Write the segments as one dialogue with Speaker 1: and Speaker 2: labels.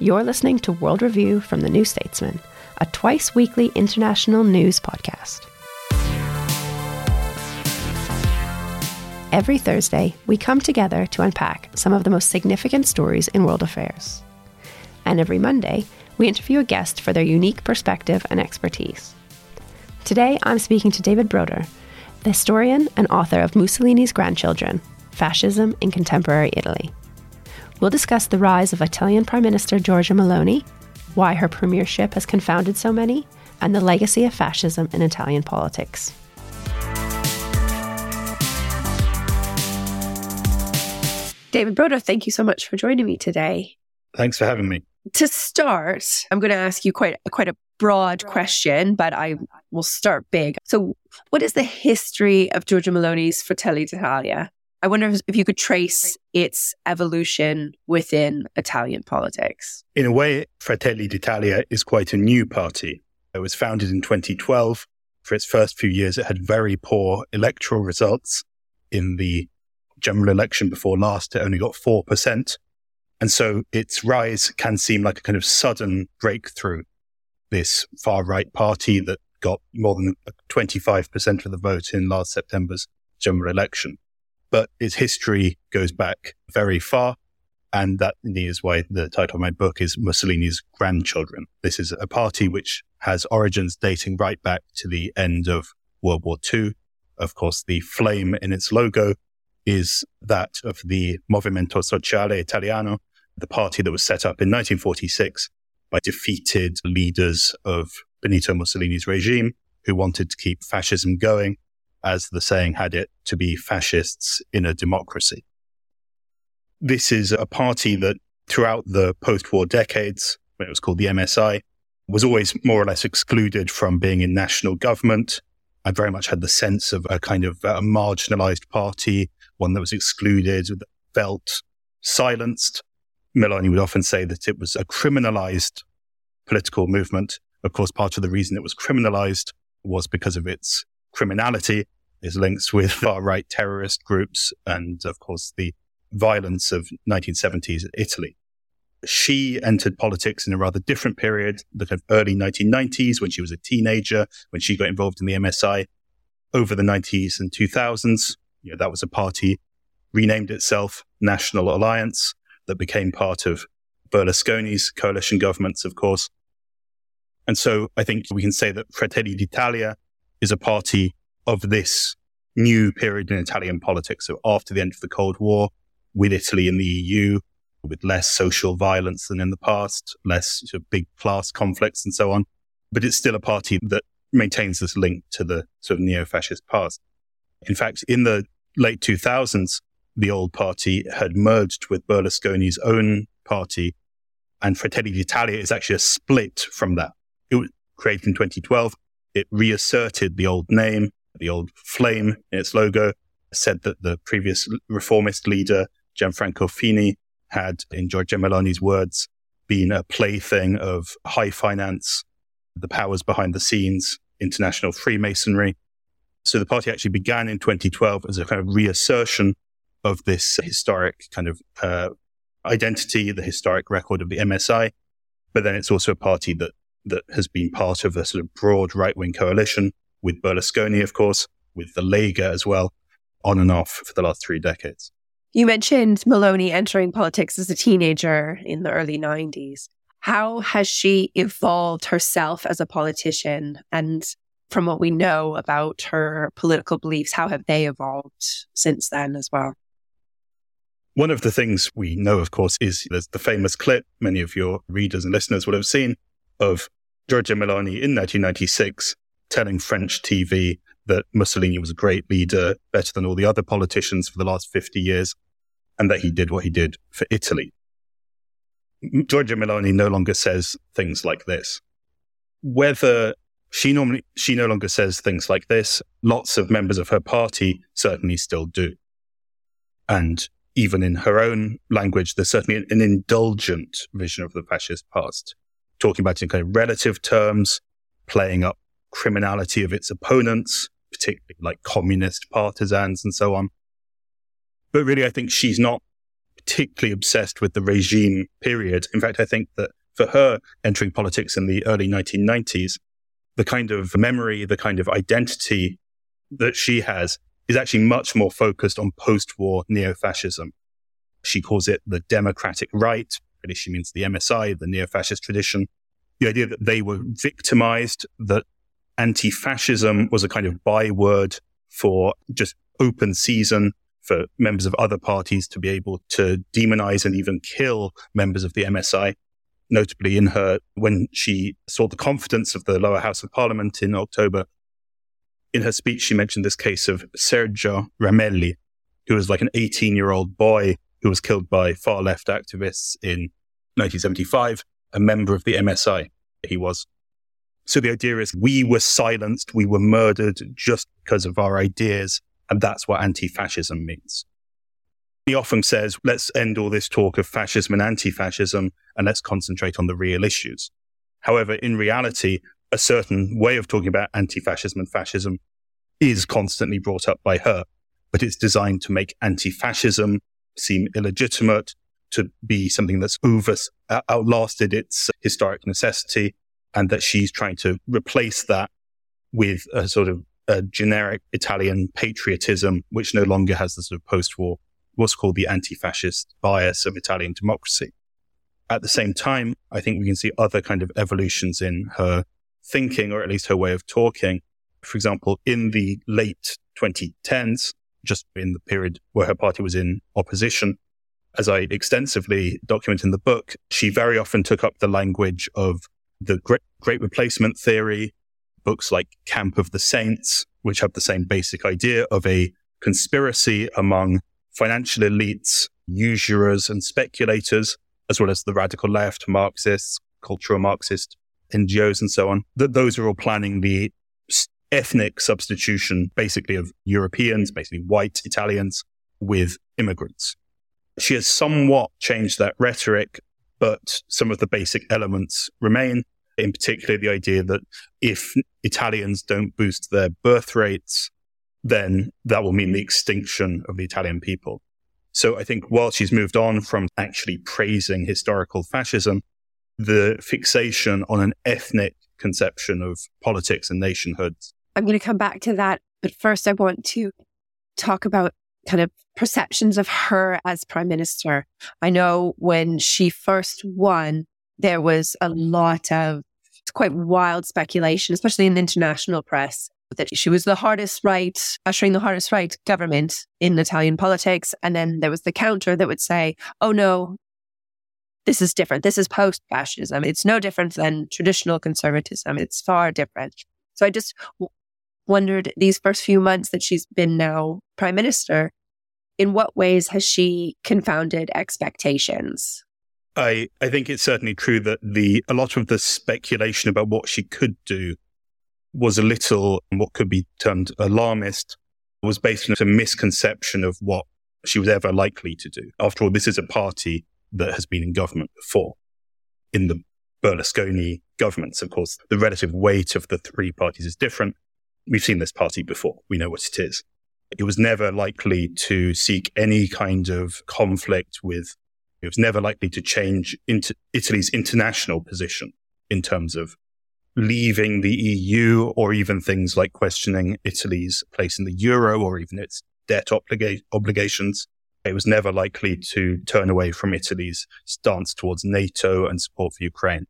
Speaker 1: You're listening to World Review from the New Statesman, a twice weekly international news podcast. Every Thursday, we come together to unpack some of the most significant stories in world affairs. And every Monday, we interview a guest for their unique perspective and expertise. Today, I'm speaking to David Broder, the historian and author of Mussolini's Grandchildren Fascism in Contemporary Italy. We'll discuss the rise of Italian Prime Minister Giorgia Meloni, why her premiership has confounded so many, and the legacy of fascism in Italian politics. David Broder, thank you so much for joining me today.
Speaker 2: Thanks for having me.
Speaker 1: To start, I'm going to ask you quite quite a broad question, but I will start big. So, what is the history of Giorgia Meloni's Fratelli d'Italia? I wonder if you could trace its evolution within Italian politics.
Speaker 2: In a way, Fratelli d'Italia is quite a new party. It was founded in 2012. For its first few years, it had very poor electoral results. In the general election before last, it only got 4%. And so its rise can seem like a kind of sudden breakthrough. This far right party that got more than 25% of the vote in last September's general election. But its history goes back very far. And that is why the title of my book is Mussolini's Grandchildren. This is a party which has origins dating right back to the end of World War II. Of course, the flame in its logo is that of the Movimento Sociale Italiano, the party that was set up in 1946 by defeated leaders of Benito Mussolini's regime who wanted to keep fascism going, as the saying had it, to be fascists in a democracy. This is a party that throughout the post-war decades, when it was called the MSI, was always more or less excluded from being in national government. I very much had the sense of a kind of a marginalized party, one that was excluded, felt silenced. Meloni would often say that it was a criminalized political movement. Of course, part of the reason it was criminalized was because of its criminality, its links with far right terrorist groups, and of course, the violence of 1970s Italy. She entered politics in a rather different period, the kind of early 1990s, when she was a teenager, when she got involved in the MSI. Over the 90s and 2000s, you know, that was a party renamed itself National Alliance that became part of Berlusconi's coalition governments, of course. And so I think we can say that Fratelli d'Italia is a party of this new period in Italian politics. So after the end of the Cold War, with Italy in the EU, with less social violence than in the past, less sort of big class conflicts and so on. But it's still a party that maintains this link to the sort of neo-fascist past. In fact, in the late 2000s, the old party had merged with Berlusconi's own party, and Fratelli d'Italia is actually a split from that. It was created in 2012. It reasserted the old name, the old flame in its logo, said that the previous reformist leader, Gianfranco Fini, had, in Giorgia Meloni's words, been a plaything of high finance, the powers behind the scenes, international Freemasonry. So the party actually began in 2012 as a kind of reassertion of this historic kind of uh, identity, the historic record of the MSI. But then it's also a party that that has been part of a sort of broad right wing coalition with Berlusconi, of course, with the Lega as well, on and off for the last three decades.
Speaker 1: You mentioned Meloni entering politics as a teenager in the early 90s. How has she evolved herself as a politician? And from what we know about her political beliefs, how have they evolved since then as well?
Speaker 2: One of the things we know, of course, is there's the famous clip many of your readers and listeners will have seen of Giorgia Meloni in 1996 telling French TV that Mussolini was a great leader, better than all the other politicians for the last 50 years, and that he did what he did for Italy. Giorgia Meloni no longer says things like this. Whether she normally, she no longer says things like this, lots of members of her party certainly still do. And even in her own language, there's certainly an indulgent vision of the fascist past, talking about it in kind of relative terms, playing up criminality of its opponents, particularly like communist partisans and so on. But really, I think she's not particularly obsessed with the regime period. In fact, I think that for her entering politics in the early 1990s, the kind of memory, the kind of identity that she has is actually much more focused on post-war neo-fascism. She calls it the democratic right. Really, she means the MSI, the neo-fascist tradition. The idea that they were victimized, that anti-fascism was a kind of byword for just open season for members of other parties to be able to demonize and even kill members of the MSI. Notably, in her, when she saw the confidence of the lower house of parliament in October, in her speech, she mentioned this case of Sergio Ramelli, who was like an 18 year old boy who was killed by far left activists in 1975, a member of the MSI. He was. So the idea is we were silenced, we were murdered just because of our ideas and that's what anti fascism means. He often says, let's end all this talk of fascism and anti fascism and let's concentrate on the real issues. However, in reality, a certain way of talking about anti fascism and fascism is constantly brought up by her, but it's designed to make anti fascism seem illegitimate, to be something that's over, uh, outlasted its historic necessity, and that she's trying to replace that with a sort of a generic Italian patriotism, which no longer has the sort of post-war, what's called the anti-fascist bias of Italian democracy. At the same time, I think we can see other kind of evolutions in her thinking, or at least her way of talking. For example, in the late 2010s, just in the period where her party was in opposition, as I extensively document in the book, she very often took up the language of the great, great replacement theory, books like Camp of the Saints, which have the same basic idea of a conspiracy among financial elites, usurers and speculators, as well as the radical left, Marxists, cultural Marxist NGOs and so on, that those are all planning the ethnic substitution, basically of Europeans, basically white Italians with immigrants. She has somewhat changed that rhetoric, but some of the basic elements remain in particular the idea that if Italians don't boost their birth rates, then that will mean the extinction of the Italian people. So I think while she's moved on from actually praising historical fascism, the fixation on an ethnic conception of politics and nationhood.
Speaker 1: I'm going to come back to that. But first, I want to talk about kind of perceptions of her as prime minister. I know when she first won, there was a lot of quite wild speculation, especially in the international press, that she was the hardest right, ushering the hardest right government in Italian politics. And then there was the counter that would say, oh no, this is different. This is post fascism. It's no different than traditional conservatism. It's far different. So I just w- wondered these first few months that she's been now prime minister, in what ways has she confounded expectations?
Speaker 2: I, I think it's certainly true that the a lot of the speculation about what she could do was a little what could be termed alarmist, was based on a misconception of what she was ever likely to do. After all, this is a party that has been in government before. In the Berlusconi governments, of course, the relative weight of the three parties is different. We've seen this party before. We know what it is. It was never likely to seek any kind of conflict with it was never likely to change into Italy's international position in terms of leaving the EU or even things like questioning Italy's place in the euro or even its debt obliga- obligations. It was never likely to turn away from Italy's stance towards NATO and support for Ukraine.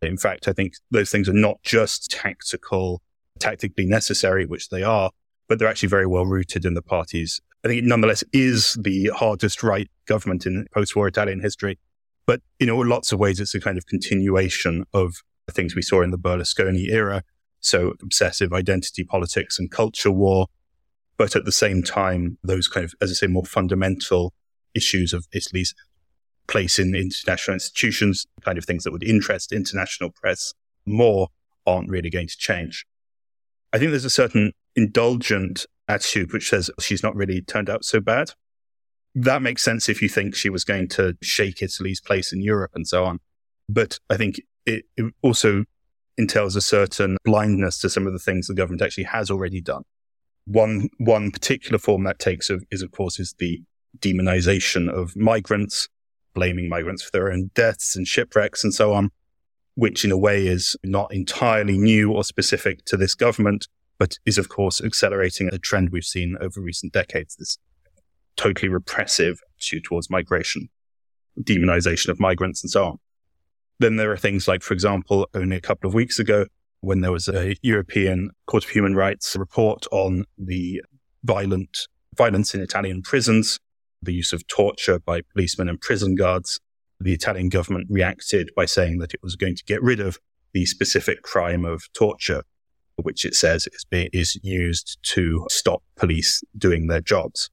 Speaker 2: In fact, I think those things are not just tactical, tactically necessary, which they are, but they're actually very well rooted in the parties. I think it nonetheless is the hardest right government in post-war Italian history. But in all lots of ways, it's a kind of continuation of the things we saw in the Berlusconi era. So obsessive identity politics and culture war. But at the same time, those kind of, as I say, more fundamental issues of Italy's place in international institutions, kind of things that would interest international press more aren't really going to change. I think there's a certain indulgent attitude which says she's not really turned out so bad. That makes sense if you think she was going to shake Italy's place in Europe and so on. But I think it, it also entails a certain blindness to some of the things the government actually has already done. One, one particular form that takes of, is, of course, is the demonization of migrants, blaming migrants for their own deaths and shipwrecks and so on, which in a way is not entirely new or specific to this government, but is, of course, accelerating a trend we've seen over recent decades, this totally repressive attitude towards migration, demonization of migrants and so on. Then there are things like, for example, only a couple of weeks ago, when there was a European Court of Human Rights report on the violent violence in Italian prisons, the use of torture by policemen and prison guards. The Italian government reacted by saying that it was going to get rid of the specific crime of torture, which it says is, being, is used to stop police doing their jobs.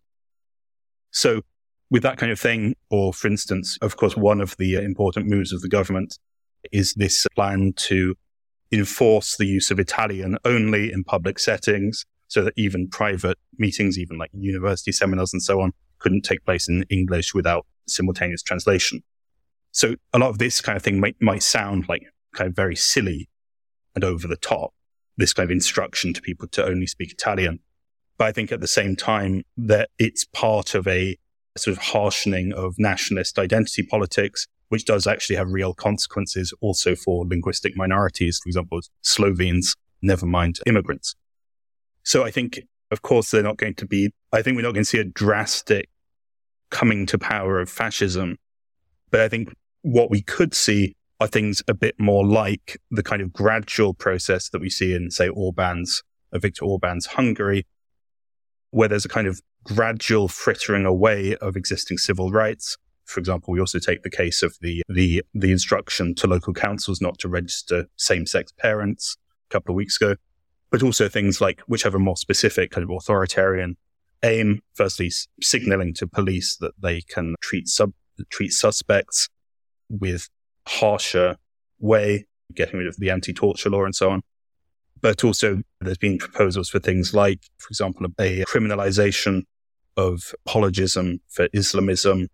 Speaker 2: So with that kind of thing, or for instance, of course, one of the uh, important moves of the government is this plan to enforce the use of Italian only in public settings so that even private meetings, even like university seminars and so on, couldn't take place in English without simultaneous translation. So a lot of this kind of thing might, might sound like kind of very silly and over the top, this kind of instruction to people to only speak Italian. But I think at the same time that it's part of a sort of harshening of nationalist identity politics, which does actually have real consequences also for linguistic minorities, for example, Slovenes, never mind immigrants. So I think, of course, they're not going to be, I think we're not going to see a drastic coming to power of fascism. But I think what we could see are things a bit more like the kind of gradual process that we see in, say, Orban's, uh, Viktor Orban's Hungary, where there's a kind of gradual frittering away of existing civil rights. For example, we also take the case of the, the, the instruction to local councils not to register same sex parents a couple of weeks ago, but also things like which have a more specific kind of authoritarian aim. Firstly, signaling to police that they can treat sub, treat suspects with harsher way, getting rid of the anti-torture law and so on. But also there's been proposals for things like, for example, a criminalization of apologism for Islamism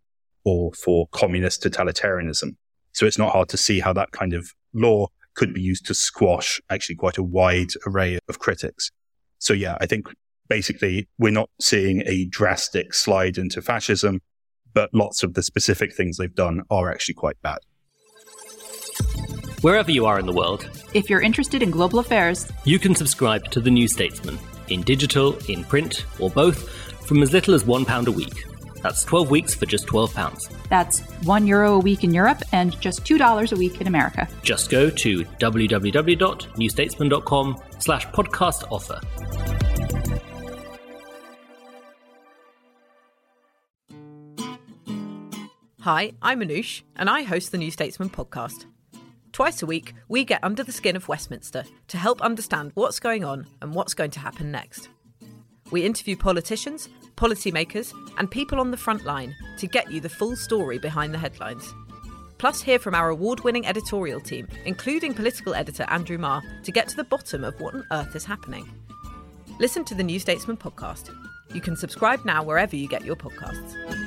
Speaker 2: or for communist totalitarianism. So it's not hard to see how that kind of law could be used to squash actually quite a wide array of critics. So yeah, I think basically we're not seeing a drastic slide into fascism, but lots of the specific things they've done are actually quite bad.
Speaker 3: Wherever you are in the world,
Speaker 4: if you're interested in global affairs,
Speaker 3: you can subscribe to The New Statesman in digital, in print, or both from as little as £1 a week. That's 12 weeks for just £12.
Speaker 4: That's 1 euro a week in Europe and just $2 a week in America.
Speaker 3: Just go to www.newstatesman.com slash podcast offer.
Speaker 5: Hi, I'm Anoosh, and I host the New Statesman podcast. Twice a week, we get under the skin of Westminster to help understand what's going on and what's going to happen next. We interview politicians, policymakers, and people on the front line to get you the full story behind the headlines. Plus, hear from our award winning editorial team, including political editor Andrew Marr, to get to the bottom of what on earth is happening. Listen to the New Statesman podcast. You can subscribe now wherever you get your podcasts.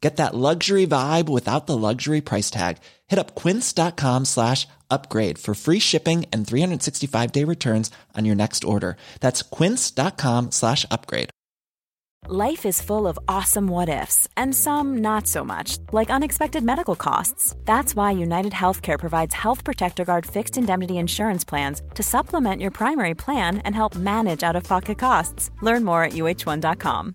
Speaker 6: Get that luxury vibe without the luxury price tag. Hit up quince.com slash upgrade for free shipping and 365-day returns on your next order. That's quince.com slash upgrade.
Speaker 7: Life is full of awesome what ifs, and some not so much, like unexpected medical costs. That's why United Healthcare provides Health Protector Guard fixed indemnity insurance plans to supplement your primary plan and help manage out of pocket costs. Learn more at uh1.com.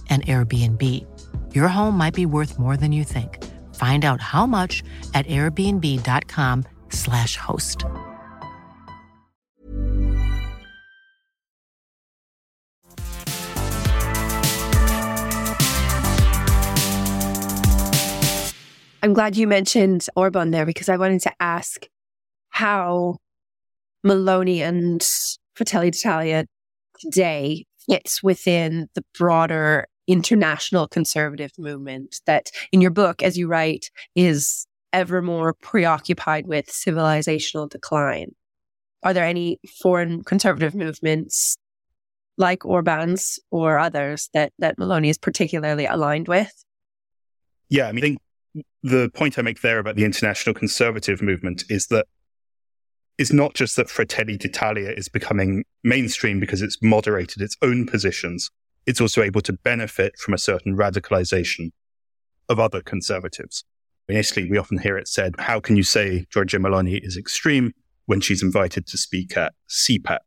Speaker 8: an Airbnb. Your home might be worth more than you think. Find out how much at airbnb.com/slash host.
Speaker 1: I'm glad you mentioned Orban there because I wanted to ask how Meloni and Fratelli d'Italia today fits within the broader international conservative movement that in your book, as you write, is ever more preoccupied with civilizational decline. Are there any foreign conservative movements like Orban's or others that, that Meloni is particularly aligned with?
Speaker 2: Yeah, I mean, I think the point I make there about the international conservative movement is that it's not just that Fratelli d'Italia is becoming mainstream because it's moderated its own positions. It's also able to benefit from a certain radicalization of other conservatives. In Italy, we often hear it said, how can you say Giorgia Meloni is extreme when she's invited to speak at CPAC,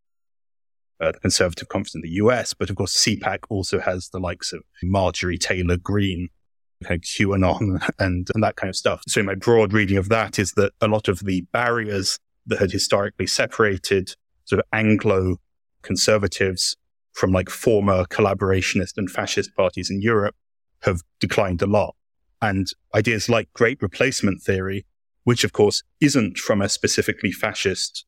Speaker 2: uh, the conservative conference in the US? But of course, CPAC also has the likes of Marjorie Taylor Greene, kind of QAnon and, and that kind of stuff. So my broad reading of that is that a lot of the barriers that had historically separated sort of Anglo conservatives from like former collaborationist and fascist parties in Europe have declined a lot. And ideas like great replacement theory, which of course isn't from a specifically fascist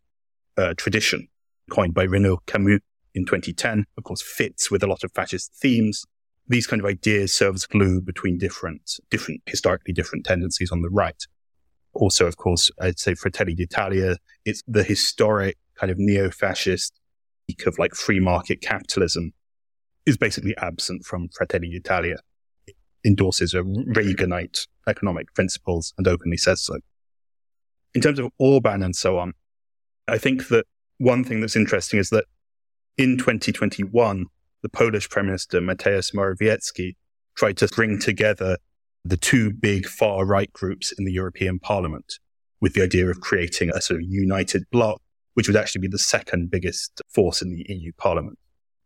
Speaker 2: uh, tradition, coined by Renaud Camus in 2010, of course fits with a lot of fascist themes. These kind of ideas serve as glue between different, different, historically different tendencies on the right also, of course, I'd say Fratelli d'Italia, it's the historic kind of neo-fascist of like free market capitalism is basically absent from Fratelli d'Italia. It endorses a Reaganite economic principles and openly says so. In terms of Orban and so on, I think that one thing that's interesting is that in 2021, the Polish Prime Minister Mateusz Morawiecki tried to bring together the two big far right groups in the European Parliament with the idea of creating a sort of united bloc, which would actually be the second biggest force in the EU Parliament.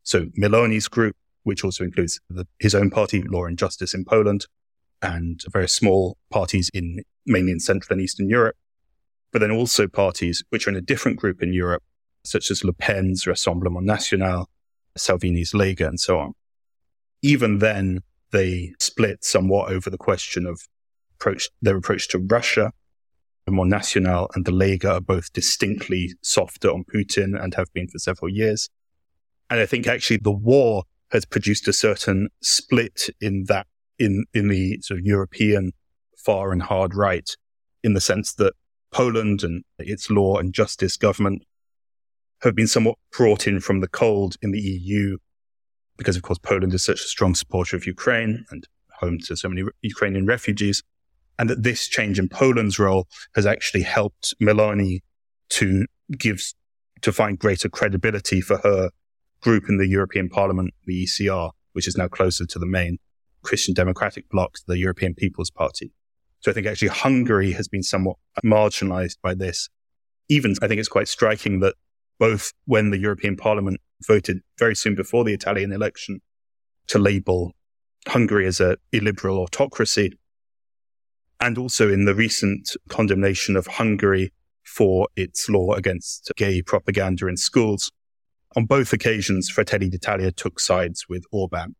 Speaker 2: So Meloni's group, which also includes the, his own party, Law and Justice in Poland, and very small parties in mainly in Central and Eastern Europe, but then also parties which are in a different group in Europe, such as Le Pen's Rassemblement National, Salvini's Lega, and so on. Even then, they split somewhat over the question of approach, their approach to Russia. The Mon National and the Lega are both distinctly softer on Putin and have been for several years. And I think actually the war has produced a certain split in that, in, in the sort of European far and hard right, in the sense that Poland and its law and justice government have been somewhat brought in from the cold in the EU because, of course, Poland is such a strong supporter of Ukraine and home to so many Ukrainian refugees. And that this change in Poland's role has actually helped Meloni to give, to find greater credibility for her group in the European Parliament, the ECR, which is now closer to the main Christian Democratic bloc, the European People's Party. So I think actually Hungary has been somewhat marginalized by this. Even I think it's quite striking that both when the European Parliament voted very soon before the Italian election to label Hungary as a illiberal autocracy. And also in the recent condemnation of Hungary for its law against gay propaganda in schools. On both occasions, Fratelli d'Italia took sides with Orban.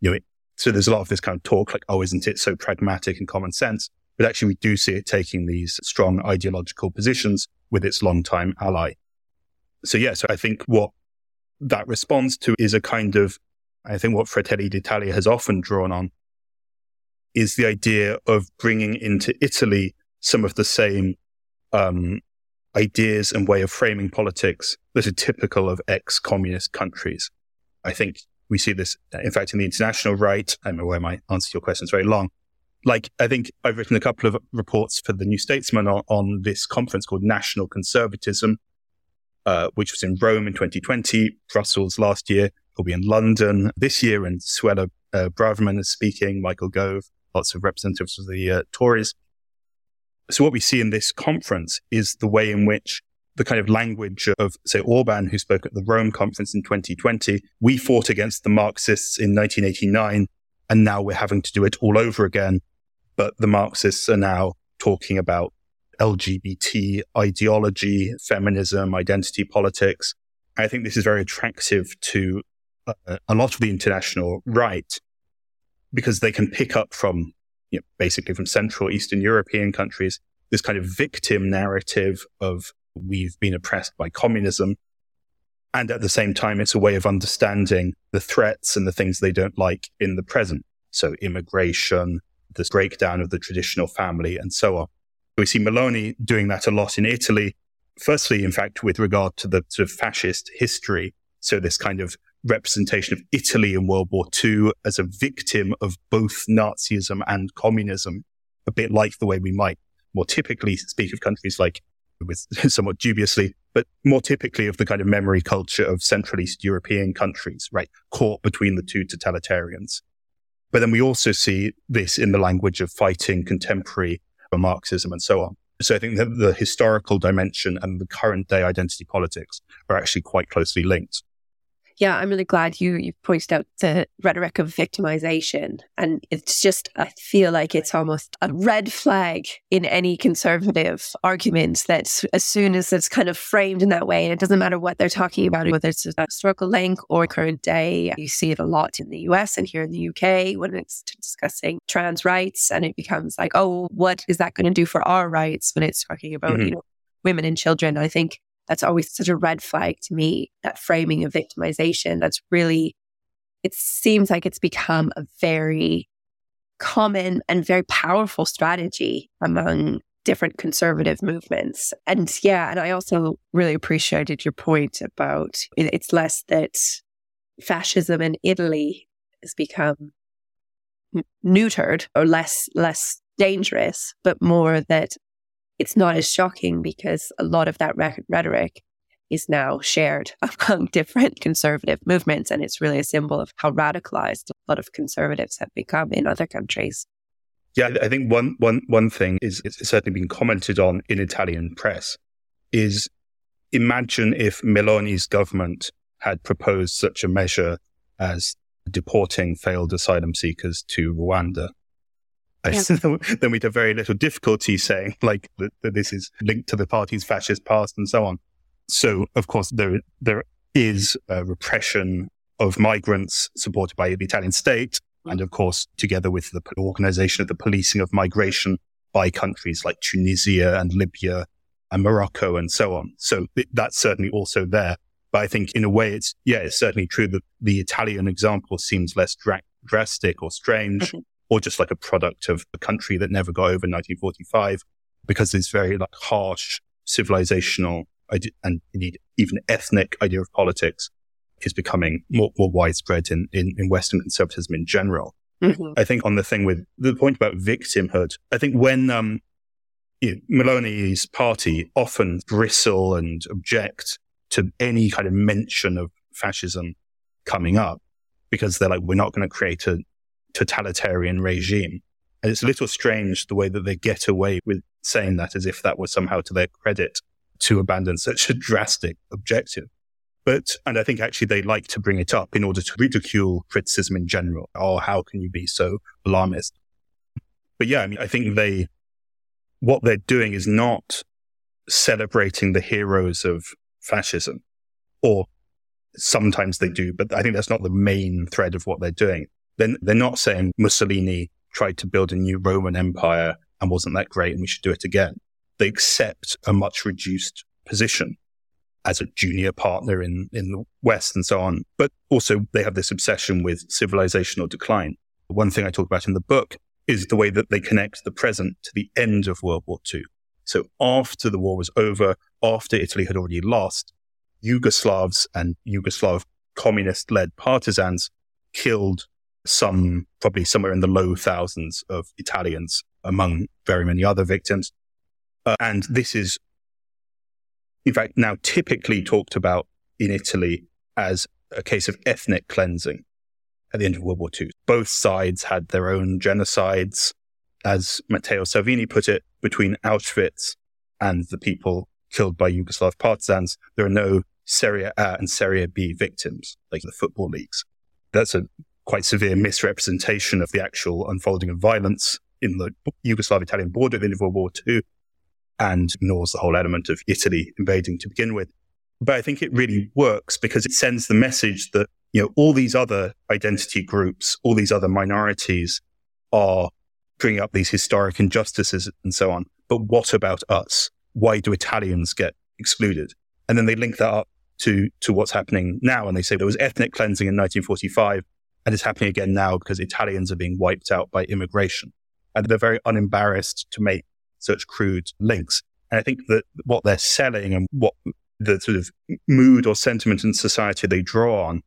Speaker 2: You know, it, so there's a lot of this kind of talk like, oh, isn't it so pragmatic and common sense? But actually, we do see it taking these strong ideological positions with its longtime ally. So, yeah, so I think what that responds to is a kind of, I think what Fratelli d'Italia has often drawn on is the idea of bringing into Italy some of the same um, ideas and way of framing politics that are typical of ex-communist countries. I think we see this, in fact, in the international right. I don't know why my answer to your question is very long. Like, I think I've written a couple of reports for the New Statesman on, on this conference called National Conservatism, uh, which was in Rome in 2020, Brussels last year. It'll be in London this year, and Suella uh, Braverman is speaking, Michael Gove, lots of representatives of the uh, Tories. So what we see in this conference is the way in which the kind of language of, say, Orban, who spoke at the Rome conference in 2020, we fought against the Marxists in 1989, and now we're having to do it all over again. But the Marxists are now talking about LGBT ideology, feminism, identity politics. I think this is very attractive to uh, a lot of the international right because they can pick up from you know, basically from Central Eastern European countries this kind of victim narrative of we've been oppressed by communism. And at the same time, it's a way of understanding the threats and the things they don't like in the present. So immigration, this breakdown of the traditional family, and so on. We see Meloni doing that a lot in Italy. Firstly, in fact, with regard to the sort of fascist history. So this kind of representation of Italy in World War II as a victim of both Nazism and communism, a bit like the way we might more typically speak of countries like, with somewhat dubiously, but more typically of the kind of memory culture of Central East European countries, right? Caught between the two totalitarians. But then we also see this in the language of fighting contemporary uh, Marxism and so on. So I think that the historical dimension and the current day identity politics are actually quite closely linked
Speaker 1: yeah, I'm really glad you you pointed out the rhetoric of victimization, and it's just I feel like it's almost a red flag in any conservative argument that as soon as it's kind of framed in that way, and it doesn't matter what they're talking about, whether it's a historical link or current day, you see it a lot in the US and here in the UK when it's discussing trans rights, and it becomes like, oh, what is that going to do for our rights when it's talking about mm-hmm. you know women and children? I think that's always such a red flag to me, that framing of victimization. That's really, it seems like it's become a very common and very powerful strategy among different conservative movements. And yeah, and I also really appreciated your point about it's less that fascism in Italy has become neutered or less less dangerous, but more that it's not as shocking because a lot of that rhetoric is now shared among different conservative movements. And it's really a symbol of how radicalized a lot of conservatives have become in other countries.
Speaker 2: Yeah, I think one, one, one thing is it's certainly been commented on in Italian press is imagine if Meloni's government had proposed such a measure as deporting failed asylum seekers to Rwanda then we'd have very little difficulty saying like that, that, this is linked to the party's fascist past and so on. So, of course, there there is a repression of migrants supported by the Italian state, and of course, together with the organization of the policing of migration by countries like Tunisia and Libya and Morocco and so on. So that's certainly also there. But I think in a way, it's, yeah, it's certainly true that the Italian example seems less dra- drastic or strange. Mm-hmm or just like a product of a country that never got over 1945 because this very like harsh civilizational and indeed even ethnic idea of politics is becoming more, more widespread in, in, in Western conservatism in general. Mm-hmm. I think on the thing with the point about victimhood, I think when, um, you know, Meloni's party often bristle and object to any kind of mention of fascism coming up because they're like, we're not going to create a, totalitarian regime. And it's a little strange the way that they get away with saying that as if that was somehow to their credit to abandon such a drastic objective. But, and I think actually they like to bring it up in order to ridicule criticism in general. Oh, how can you be so alarmist? But yeah, I mean, I think they, what they're doing is not celebrating the heroes of fascism, or sometimes they do, but I think that's not the main thread of what they're doing. Then they're not saying Mussolini tried to build a new Roman Empire and wasn't that great and we should do it again. They accept a much reduced position as a junior partner in, in the West and so on. But also they have this obsession with civilizational decline. One thing I talk about in the book is the way that they connect the present to the end of World War II. So after the war was over, after Italy had already lost, Yugoslavs and Yugoslav communist led partisans killed some, probably somewhere in the low thousands of Italians among very many other victims. Uh, and this is, in fact, now typically talked about in Italy as a case of ethnic cleansing at the end of World War II. Both sides had their own genocides, as Matteo Salvini put it, between Auschwitz and the people killed by Yugoslav partisans. There are no Serie A and Serie B victims, like the football leagues. That's a quite severe misrepresentation of the actual unfolding of violence in the Yugoslav Italian border at the end of World War II and ignores the whole element of Italy invading to begin with. But I think it really works because it sends the message that, you know, all these other identity groups, all these other minorities are bringing up these historic injustices and so on. But what about us? Why do Italians get excluded? And then they link that up to, to what's happening now. And they say there was ethnic cleansing in 1945 and it's happening again now because Italians are being wiped out by immigration. And they're very unembarrassed to make such crude links. And I think that what they're selling and what the sort of mood or sentiment in society they draw on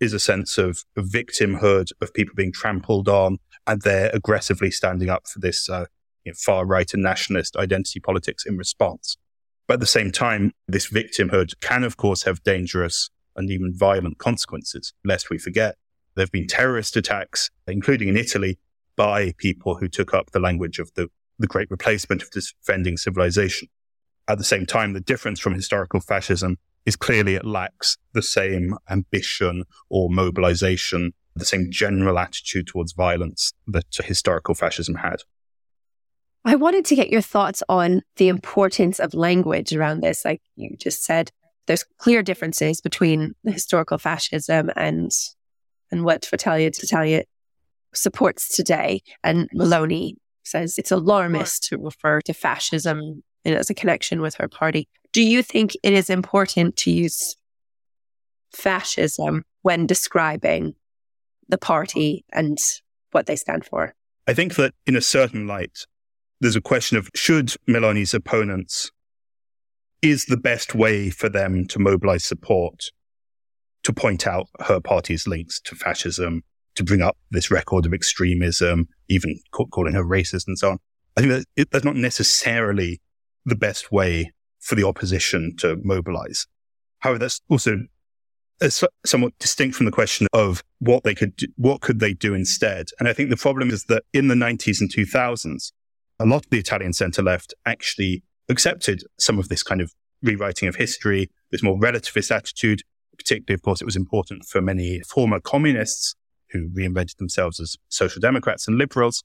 Speaker 2: is a sense of, victimhood, of people being trampled on, and they're aggressively standing up for this uh, you know, far right and nationalist identity politics in response. But at the same time, this victimhood can, of course, have dangerous and even violent consequences, lest we forget. There have been terrorist attacks, including in Italy, by people who took up the language of the, the great replacement of defending civilization. At the same time, the difference from historical fascism is clearly it lacks the same ambition or mobilization, the same general attitude towards violence that historical fascism had.
Speaker 1: I wanted to get your thoughts on the importance of language around this. Like you just said, there's clear differences between historical fascism and and what Fratelli d'Italia supports today. And Meloni says it's alarmist to refer to fascism as a connection with her party. Do you think it is important to use fascism when describing the party and what they stand for?
Speaker 2: I think that in a certain light, there's a question of should Meloni's opponents, is the best way for them to mobilize support to point out her party's links to fascism, to bring up this record of extremism, even calling her racist and so on. I think that that's not necessarily the best way for the opposition to mobilize. However, that's also uh, somewhat distinct from the question of what they could do, what could they do instead. And I think the problem is that in the 90s and 2000s, a lot of the Italian center left actually accepted some of this kind of rewriting of history, this more relativist attitude, particularly, of course, it was important for many former communists who reinvented themselves as social democrats and liberals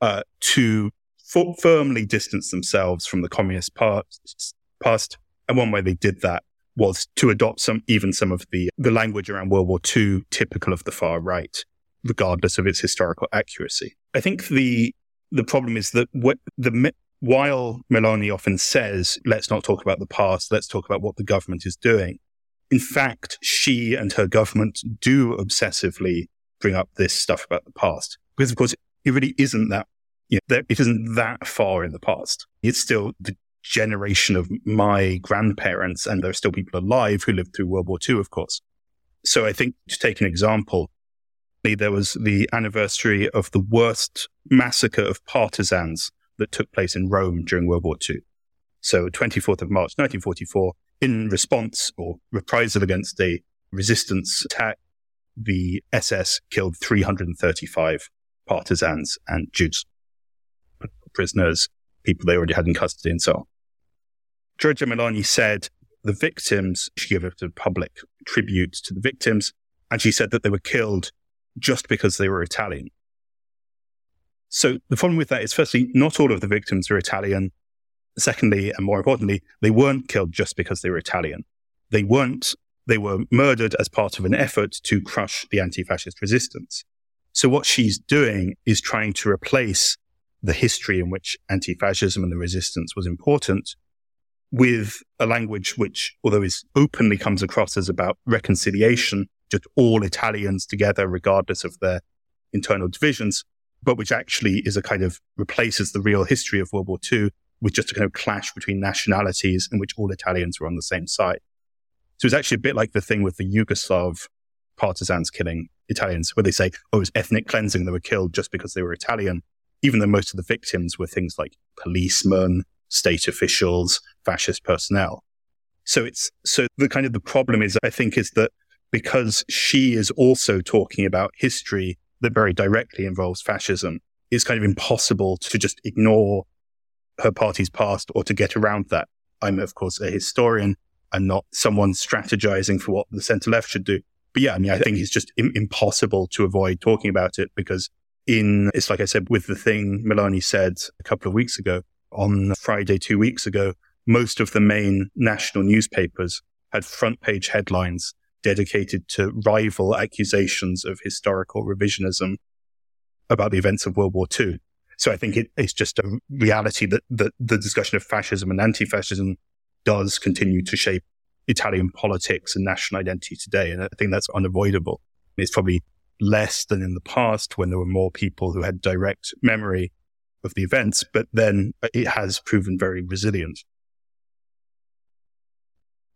Speaker 2: uh, to f- firmly distance themselves from the communist past. And one way they did that was to adopt some, even some of the, the language around World War II, typical of the far right, regardless of its historical accuracy. I think the, the problem is that what the, while Meloni often says, let's not talk about the past, let's talk about what the government is doing, in fact, she and her government do obsessively bring up this stuff about the past. Because of course, it really isn't that, you know, it isn't that far in the past. It's still the generation of my grandparents, and there are still people alive who lived through World War II, of course. So I think to take an example, there was the anniversary of the worst massacre of partisans that took place in Rome during World War II. So 24th of March, 1944, in response or reprisal against a resistance attack, the SS killed 335 partisans and Jews, prisoners, people they already had in custody, and so on. Giorgia Meloni said the victims, she gave a public tribute to the victims, and she said that they were killed just because they were Italian. So the problem with that is, firstly, not all of the victims are Italian. Secondly, and more importantly, they weren't killed just because they were Italian. They weren't, they were murdered as part of an effort to crush the anti-fascist resistance. So what she's doing is trying to replace the history in which anti-fascism and the resistance was important with a language which, although is openly comes across as about reconciliation, just all Italians together, regardless of their internal divisions, but which actually is a kind of replaces the real history of World War II with just a kind of clash between nationalities in which all Italians were on the same side. So it's actually a bit like the thing with the Yugoslav partisans killing Italians, where they say, oh, it was ethnic cleansing. They were killed just because they were Italian, even though most of the victims were things like policemen, state officials, fascist personnel. So it's, so the kind of the problem is, I think, is that because she is also talking about history that very directly involves fascism, it's kind of impossible to just ignore her party's past or to get around that. I'm, of course, a historian. I'm not someone strategizing for what the center left should do. But yeah, I mean, I think it's just Im- impossible to avoid talking about it because in, it's like I said, with the thing Meloni said a couple of weeks ago on Friday, two weeks ago, most of the main national newspapers had front page headlines dedicated to rival accusations of historical revisionism about the events of World War II. So I think it, it's just a reality that, that the discussion of fascism and anti-fascism does continue to shape Italian politics and national identity today. And I think that's unavoidable. It's probably less than in the past when there were more people who had direct memory of the events, but then it has proven very resilient.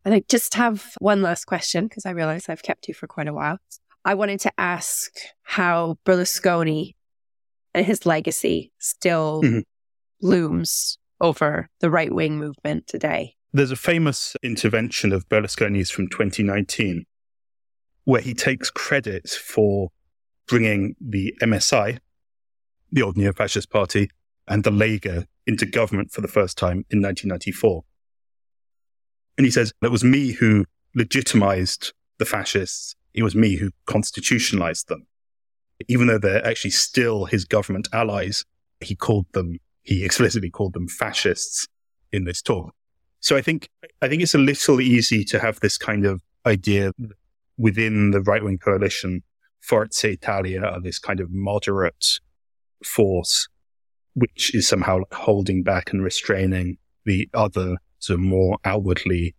Speaker 1: And I just have one last question because I realize I've kept you for quite a while. I wanted to ask how Berlusconi and his legacy still mm-hmm. looms over the right wing movement today.
Speaker 2: There's a famous intervention of Berlusconi's from 2019 where he takes credit for bringing the MSI, the old neo fascist party, and the Lega into government for the first time in 1994. And he says, it was me who legitimized the fascists. It was me who constitutionalized them. Even though they're actually still his government allies, he called them, he explicitly called them fascists in this talk. So I think, I think it's a little easy to have this kind of idea within the right wing coalition. Forza Italia this kind of moderate force, which is somehow holding back and restraining the other sort of more outwardly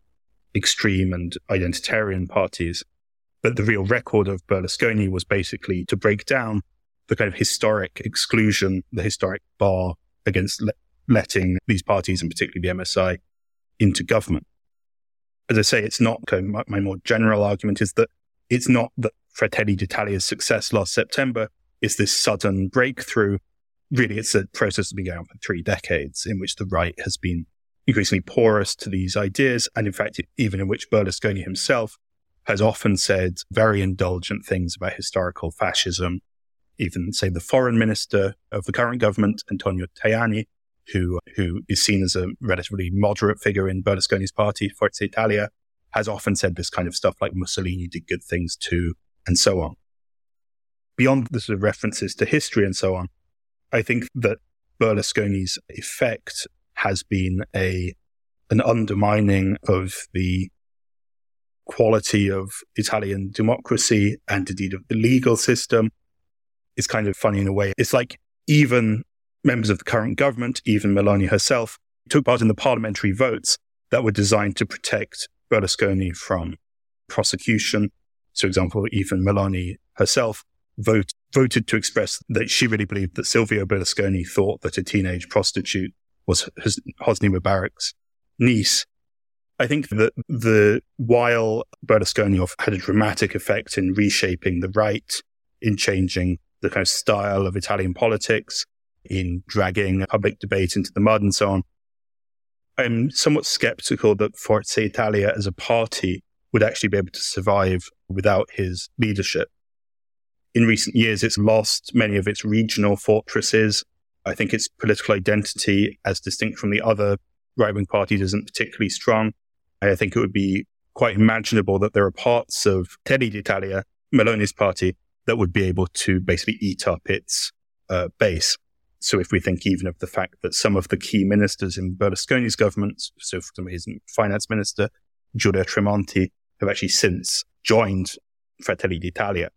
Speaker 2: extreme and identitarian parties. But the real record of Berlusconi was basically to break down the kind of historic exclusion, the historic bar against le- letting these parties, and particularly the MSI, into government. As I say, it's not my, my more general argument is that it's not that Fratelli d'Italia's success last September is this sudden breakthrough. Really, it's a process that's been going on for three decades in which the right has been increasingly porous to these ideas. And in fact, even in which Berlusconi himself has often said very indulgent things about historical fascism. Even say the foreign minister of the current government, Antonio Tajani, who, who is seen as a relatively moderate figure in Berlusconi's party, Forza Italia, has often said this kind of stuff like Mussolini did good things too, and so on. Beyond the sort of references to history and so on, I think that Berlusconi's effect has been a an undermining of the quality of Italian democracy and indeed of the legal system. It's kind of funny in a way. It's like even members of the current government, even Meloni herself, took part in the parliamentary votes that were designed to protect Berlusconi from prosecution. So, for example, even Meloni herself vote, voted to express that she really believed that Silvio Berlusconi thought that a teenage prostitute was Hosni Mubarak's niece. I think that the while Berlusconi had a dramatic effect in reshaping the right, in changing the kind of style of Italian politics, in dragging public debate into the mud and so on, I'm somewhat skeptical that Forza Italia as a party would actually be able to survive without his leadership. In recent years, it's lost many of its regional fortresses I think its political identity, as distinct from the other right wing parties, isn't particularly strong. I think it would be quite imaginable that there are parts of Fratelli d'Italia, Meloni's party, that would be able to basically eat up its uh, base. So if we think even of the fact that some of the key ministers in Berlusconi's government, so for example, his finance minister, Giulio Tremonti, have actually since joined Fratelli d'Italia.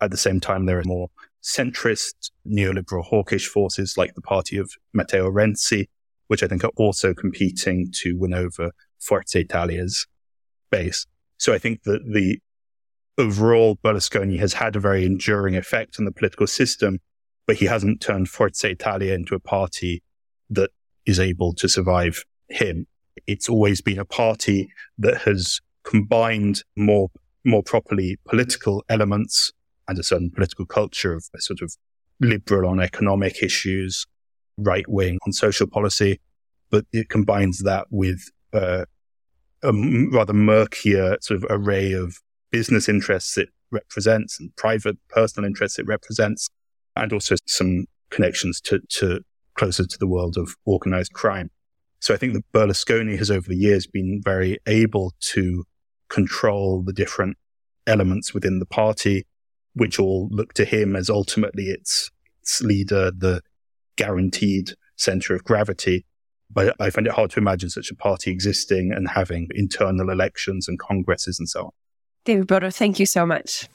Speaker 2: At the same time, there are more centrist, neoliberal, hawkish forces like the party of Matteo Renzi, which I think are also competing to win over Forza Italia's base. So I think that the overall Berlusconi has had a very enduring effect on the political system, but he hasn't turned Forza Italia into a party that is able to survive him. It's always been a party that has combined more, more properly political elements and a certain political culture of a sort of liberal on economic issues, right wing on social policy, but it combines that with uh, a rather murkier sort of array of business interests it represents and private personal interests it represents, and also some connections to, to closer to the world of organized crime. So I think that Berlusconi has over the years been very able to control the different elements within the party, which all look to him as ultimately its, its leader, the guaranteed center of gravity. But I find it hard to imagine such a party existing and having internal elections and congresses and so on.
Speaker 1: David Broder, thank you so much.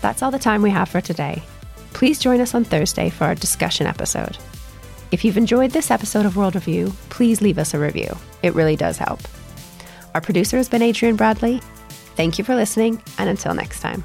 Speaker 1: That's all the time we have for today. Please join us on Thursday for our discussion episode. If you've enjoyed this episode of World Review, please leave us a review. It really does help. Our producer has been Adrian Bradley. Thank you for listening, and until next time.